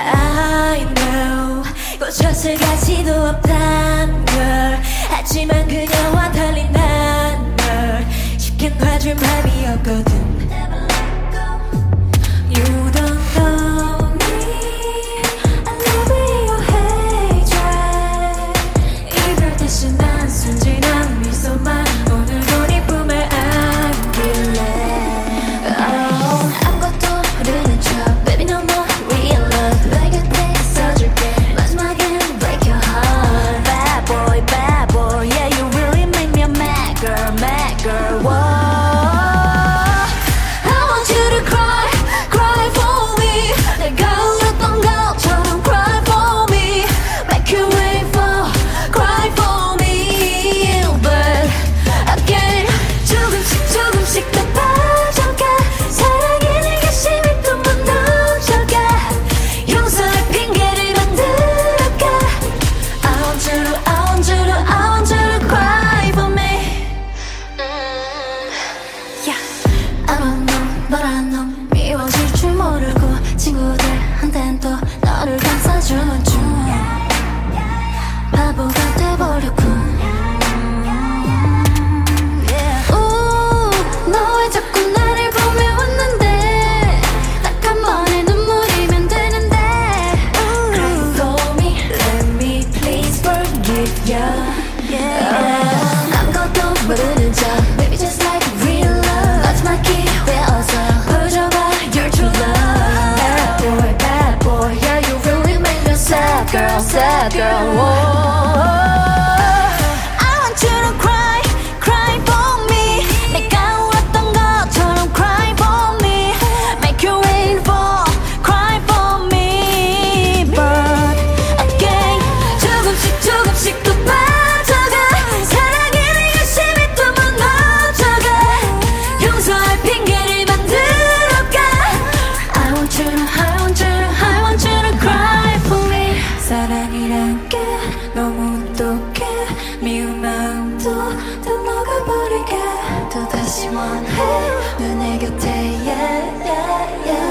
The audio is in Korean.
I know 고쳤을 가치도 없단 걸. 하지만 그녀와 달리 난널 쉽게 놔줄 마음이 없거든. Tonight girl. Whoa. 시원해 눈의 곁에 yeah, yeah, yeah.